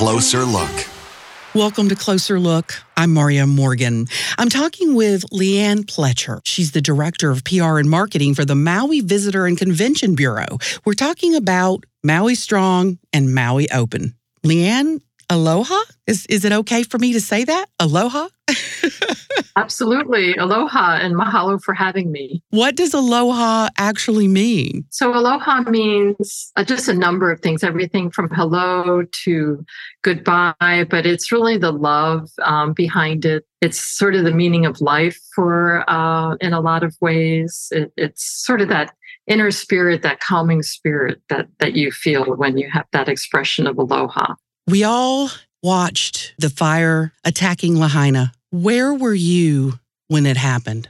Closer Look. Welcome to Closer Look. I'm Marya Morgan. I'm talking with Leanne Pletcher. She's the Director of PR and Marketing for the Maui Visitor and Convention Bureau. We're talking about Maui Strong and Maui Open. Leanne, aloha? Is, is it okay for me to say that? Aloha? Absolutely. Aloha and mahalo for having me. What does aloha actually mean? So, aloha means uh, just a number of things, everything from hello to goodbye, but it's really the love um, behind it. It's sort of the meaning of life for, uh, in a lot of ways. It, it's sort of that inner spirit, that calming spirit that, that you feel when you have that expression of aloha. We all watched the fire attacking Lahaina. Where were you when it happened?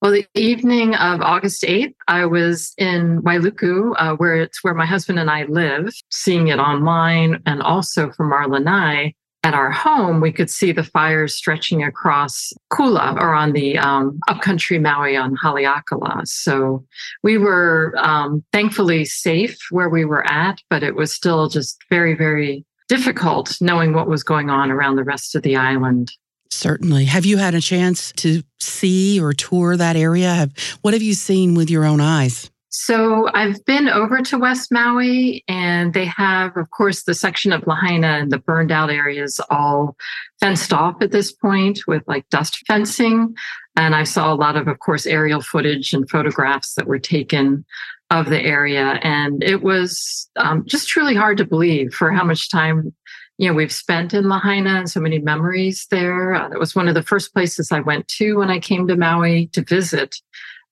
Well, the evening of August 8th, I was in Wailuku, uh, where it's where my husband and I live, seeing it online and also from our lanai. At our home, we could see the fires stretching across Kula or on the um, upcountry Maui on Haleakala. So we were um, thankfully safe where we were at, but it was still just very, very difficult knowing what was going on around the rest of the island. Certainly. Have you had a chance to see or tour that area? Have, what have you seen with your own eyes? So I've been over to West Maui, and they have, of course, the section of Lahaina and the burned out areas all fenced off at this point with like dust fencing. And I saw a lot of, of course, aerial footage and photographs that were taken of the area. And it was um, just truly hard to believe for how much time you know we've spent in Lahaina and so many memories there. Uh, it was one of the first places I went to when I came to Maui to visit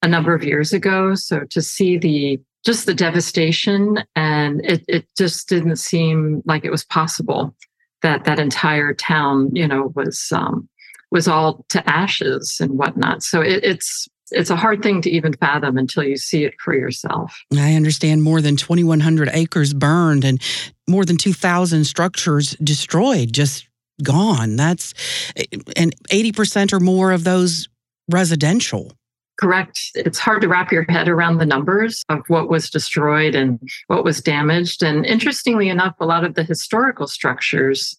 a number of years ago. So to see the just the devastation and it, it just didn't seem like it was possible that that entire town you know was um, was all to ashes and whatnot. So it, it's it's a hard thing to even fathom until you see it for yourself. I understand more than 2,100 acres burned and more than 2,000 structures destroyed, just gone. That's and 80% or more of those residential. Correct. It's hard to wrap your head around the numbers of what was destroyed and what was damaged. And interestingly enough, a lot of the historical structures,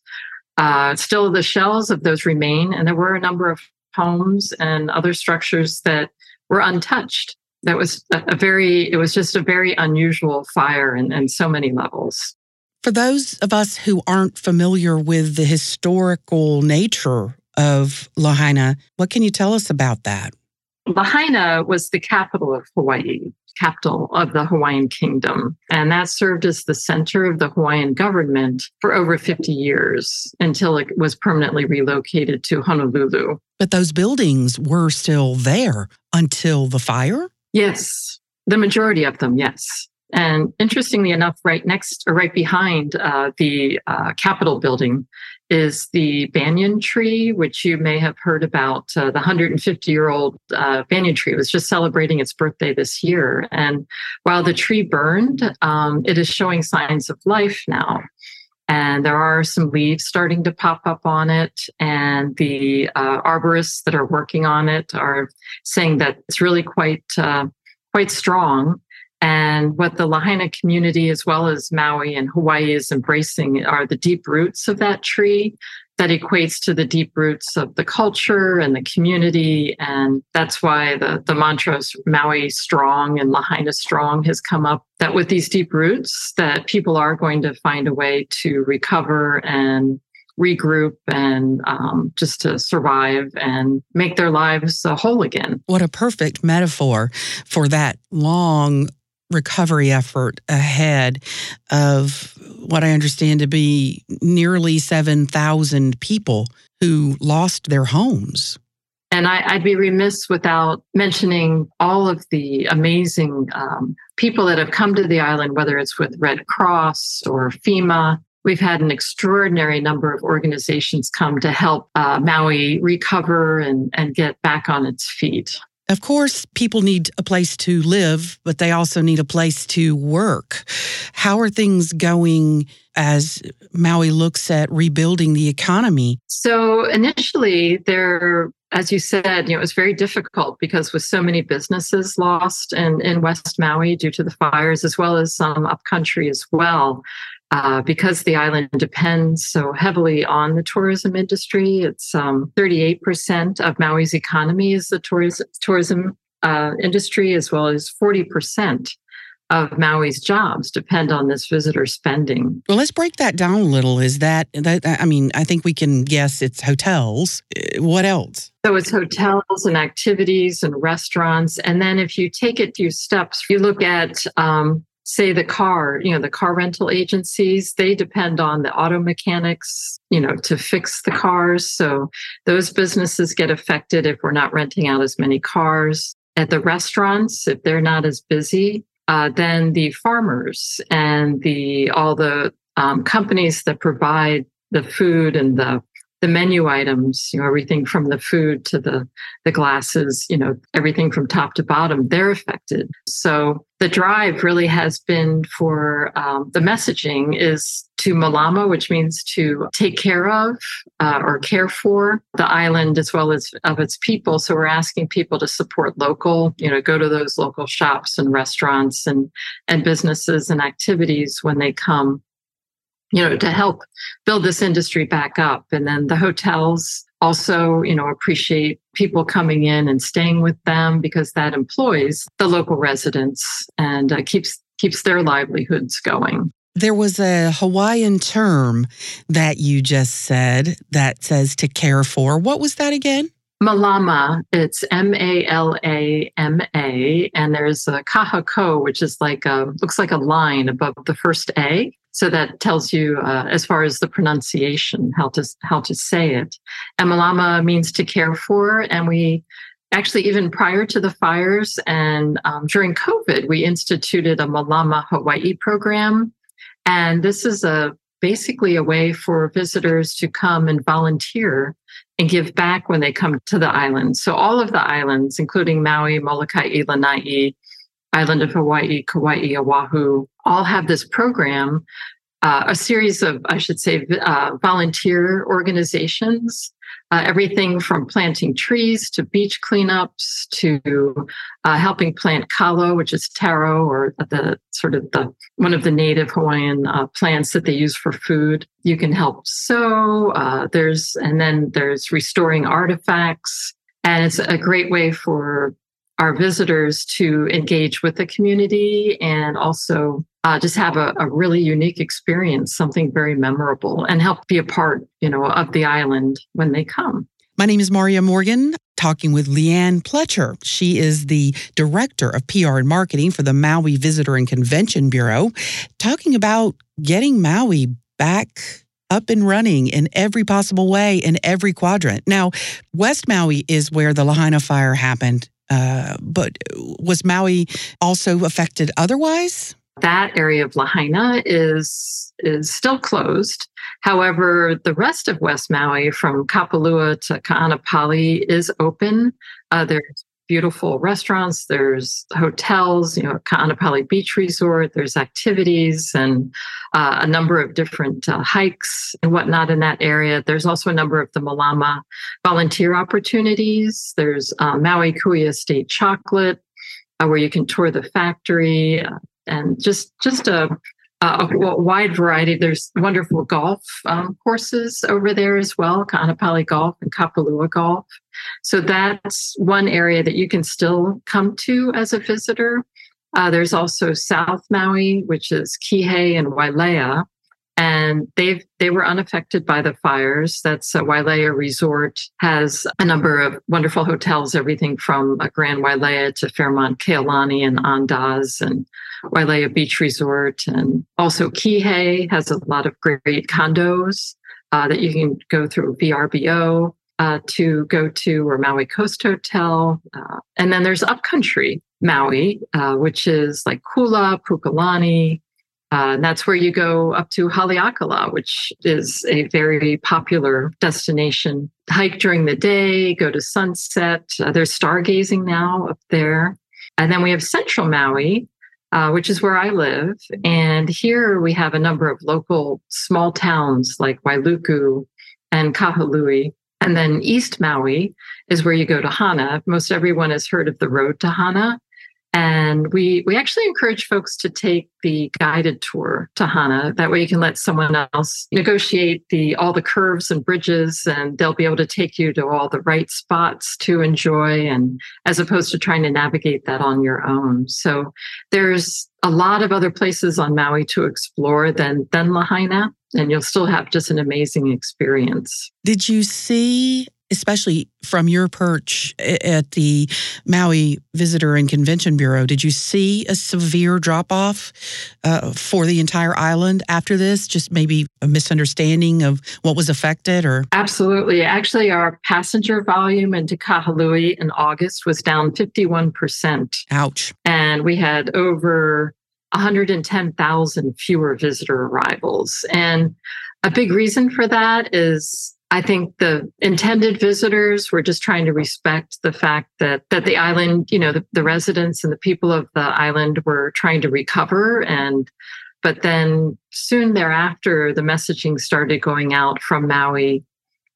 uh, still the shells of those remain. And there were a number of homes and other structures that were untouched. That was a, very, it was just a very unusual fire in, in so many levels. For those of us who aren't familiar with the historical nature of Lahaina, what can you tell us about that? Lahaina was the capital of Hawaii, capital of the Hawaiian kingdom. And that served as the center of the Hawaiian government for over 50 years until it was permanently relocated to Honolulu. But those buildings were still there until the fire? Yes, the majority of them, yes. And interestingly enough, right next or right behind uh, the uh, Capitol building is the banyan tree, which you may have heard about. Uh, the 150 year old uh, banyan tree was just celebrating its birthday this year. And while the tree burned, um, it is showing signs of life now. And there are some leaves starting to pop up on it. And the uh, arborists that are working on it are saying that it's really quite, uh, quite strong. And what the Lahaina community, as well as Maui and Hawaii, is embracing are the deep roots of that tree that equates to the deep roots of the culture and the community. And that's why the, the mantras Maui strong and Lahaina strong has come up that with these deep roots, that people are going to find a way to recover and regroup and um, just to survive and make their lives whole again. What a perfect metaphor for that long recovery effort ahead of what I understand to be nearly 7,000 people who lost their homes. And I, would be remiss without mentioning all of the amazing um, people that have come to the island, whether it's with Red Cross or FEMA. We've had an extraordinary number of organizations come to help uh, Maui recover and, and get back on its feet. Of course, people need a place to live, but they also need a place to work. How are things going as Maui looks at rebuilding the economy? So, initially, there, as you said, you know, it was very difficult because with so many businesses lost in, in West Maui due to the fires, as well as some upcountry as well. Uh, because the island depends so heavily on the tourism industry. It's um, 38% of Maui's economy is the tourism, tourism uh, industry, as well as 40% of Maui's jobs depend on this visitor spending. Well, let's break that down a little. Is that, that I mean, I think we can guess it's hotels. Uh, what else? So it's hotels and activities and restaurants. And then if you take it few steps, you look at um, say the car, you know, the car rental agencies, they depend on the auto mechanics, you know, to fix the cars. So those businesses get affected if we're not renting out as many cars. At the restaurants, if they're not as busy, uh, then the farmers and the all the um, companies that provide the food and the the menu items, you know, everything from the food to the the glasses, you know, everything from top to bottom, they're affected. So the drive really has been for um, the messaging is to Malama, which means to take care of uh, or care for the island as well as of its people. So we're asking people to support local, you know, go to those local shops and restaurants and and businesses and activities when they come you know, to help build this industry back up. And then the hotels also, you know, appreciate people coming in and staying with them because that employs the local residents and uh, keeps keeps their livelihoods going. There was a Hawaiian term that you just said that says to care for. What was that again? Malama. It's M A L A M A, and there's a kahako, which is like a looks like a line above the first A. So that tells you, uh, as far as the pronunciation, how to how to say it. And Malama means to care for, and we actually even prior to the fires and um, during COVID, we instituted a Malama Hawaii program, and this is a basically a way for visitors to come and volunteer and give back when they come to the island. So all of the islands, including Maui, Molokai, Lanai, island of Hawaii, Kauai, Oahu, all have this program, uh, a series of, I should say, uh, volunteer organizations. Uh, everything from planting trees to beach cleanups to uh, helping plant kalo, which is taro, or the sort of the one of the native Hawaiian uh, plants that they use for food. You can help sow. Uh, there's and then there's restoring artifacts, and it's a great way for our visitors to engage with the community and also uh, just have a, a, really unique experience, something very memorable, and help be a part, you know, of the island when they come. My name is Marya Morgan, talking with Leanne Pletcher. She is the director of PR and marketing for the Maui Visitor and Convention Bureau, talking about getting Maui back up and running in every possible way in every quadrant. Now, West Maui is where the Lahaina fire happened uh, but was Maui also affected otherwise? That area of Lahaina is is still closed. However, the rest of West Maui, from Kapalua to Ka'anapali, is open. Uh, there's beautiful restaurants, there's hotels, you know, Ka'anapali Beach Resort, there's activities and uh, a number of different uh, hikes and whatnot in that area. There's also a number of the Malama volunteer opportunities. There's uh, Maui Ku'ia Estate Chocolate, uh, where you can tour the factory uh, and just just a uh, a wide variety. There's wonderful golf um, courses over there as well, Ka'anapali Golf and Kapalua Golf. So that's one area that you can still come to as a visitor. Uh, there's also South Maui, which is Kihei and Wailea, and they've they were unaffected by the fires. That's a Wailea Resort has a number of wonderful hotels, everything from a Grand Wailea to Fairmont Kea Lani and Andaz and Wailea Beach Resort, and also Kihei has a lot of great condos uh, that you can go through VRBO. Uh, to go to or Maui Coast Hotel. Uh, and then there's Upcountry Maui, uh, which is like Kula, Pukalani, uh, and that's where you go up to Haleakala, which is a very popular destination. Hike during the day, go to sunset. Uh, there's stargazing now up there. And then we have Central Maui, uh, which is where I live. And here we have a number of local small towns like Wailuku and Kahului. And then East Maui is where you go to Hana. Most everyone has heard of the road to Hana. And we we actually encourage folks to take the guided tour to Hana. That way you can let someone else negotiate the all the curves and bridges and they'll be able to take you to all the right spots to enjoy and as opposed to trying to navigate that on your own. So there's a lot of other places on Maui to explore than than Lahaina and you'll still have just an amazing experience. Did you see especially from your perch at the Maui Visitor and Convention Bureau, did you see a severe drop off uh, for the entire island after this? Just maybe a misunderstanding of what was affected or? Absolutely. Actually, our passenger volume into Kahului in August was down 51%. Ouch. And we had over 110,000 fewer visitor arrivals. And a big reason for that is I think the intended visitors were just trying to respect the fact that that the island, you know, the, the residents and the people of the island were trying to recover and but then soon thereafter the messaging started going out from Maui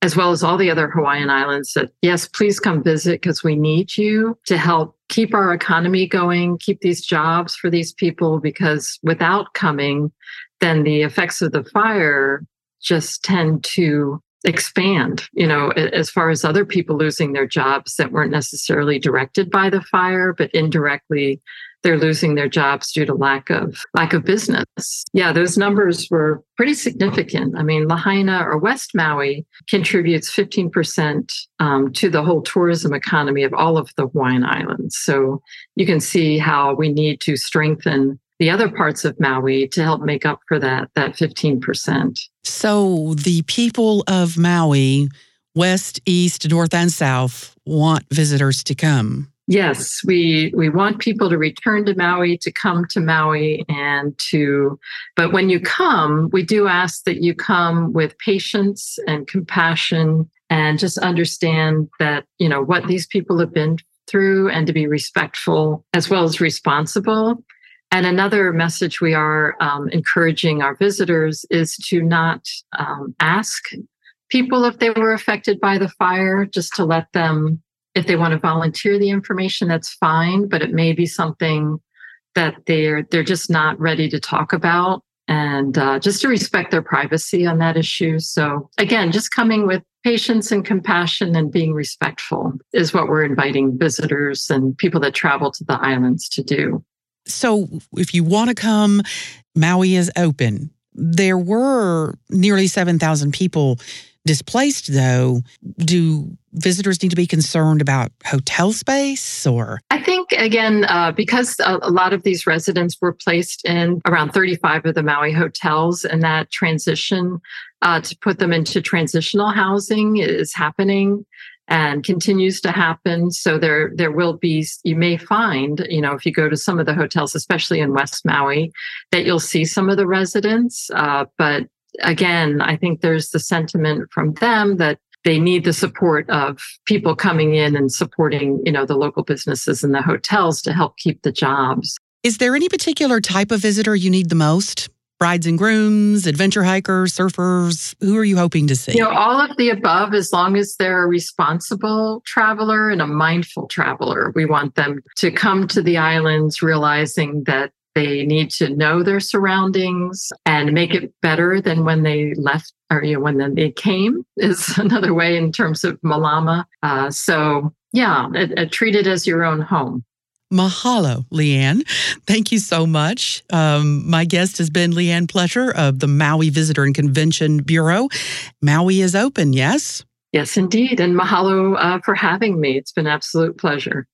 as well as all the other Hawaiian islands that yes, please come visit because we need you to help keep our economy going, keep these jobs for these people because without coming then the effects of the fire just tend to expand, you know, as far as other people losing their jobs that weren't necessarily directed by the fire, but indirectly they're losing their jobs due to lack of lack of business. Yeah, those numbers were pretty significant. I mean, Lahaina or West Maui contributes 15% um, to the whole tourism economy of all of the Hawaiian Islands. So you can see how we need to strengthen the other parts of Maui to help make up for that that 15%. So the people of Maui, west, east, north and south want visitors to come. Yes, we we want people to return to Maui, to come to Maui and to but when you come, we do ask that you come with patience and compassion and just understand that, you know, what these people have been through and to be respectful as well as responsible and another message we are um, encouraging our visitors is to not um, ask people if they were affected by the fire, just to let them, if they want to volunteer the information, that's fine, but it may be something that they're they're just not ready to talk about. And uh, just to respect their privacy on that issue. So again just coming with patience and compassion and being respectful is what we're inviting visitors and people that travel to the islands to do so if you want to come, Maui is open. There were nearly 7,000 people displaced, though. Do visitors need to be concerned about hotel space or? I think, again, uh, because a, a, lot of these residents were placed in around 35 of the Maui hotels, and that transition uh, to put them into transitional housing is happening and continues to happen. So there, there will be, you may find, you know, if you go to some of the hotels, especially in West Maui, that you'll see some of the residents. Uh, but again, I think there's the sentiment from them that they need the support of people coming in and supporting, you know, the local businesses and the hotels to help keep the jobs. Is there any particular type of visitor you need the most? Brides and grooms, adventure hikers, surfers? Who are you hoping to see? You know, all of the above, as long as they're a responsible traveler and a mindful traveler. We want them to come to the islands realizing that they need to know their surroundings and make it better than when they left or you know, when they came is another way in terms of Malama. Uh, so yeah, treat it as your own home. Mahalo, Leanne. Thank you so much. Um, my guest has been Leanne Pletcher of the Maui Visitor and Convention Bureau. Maui is open, yes? Yes, indeed. And mahalo uh, for having me. It's been absolute pleasure.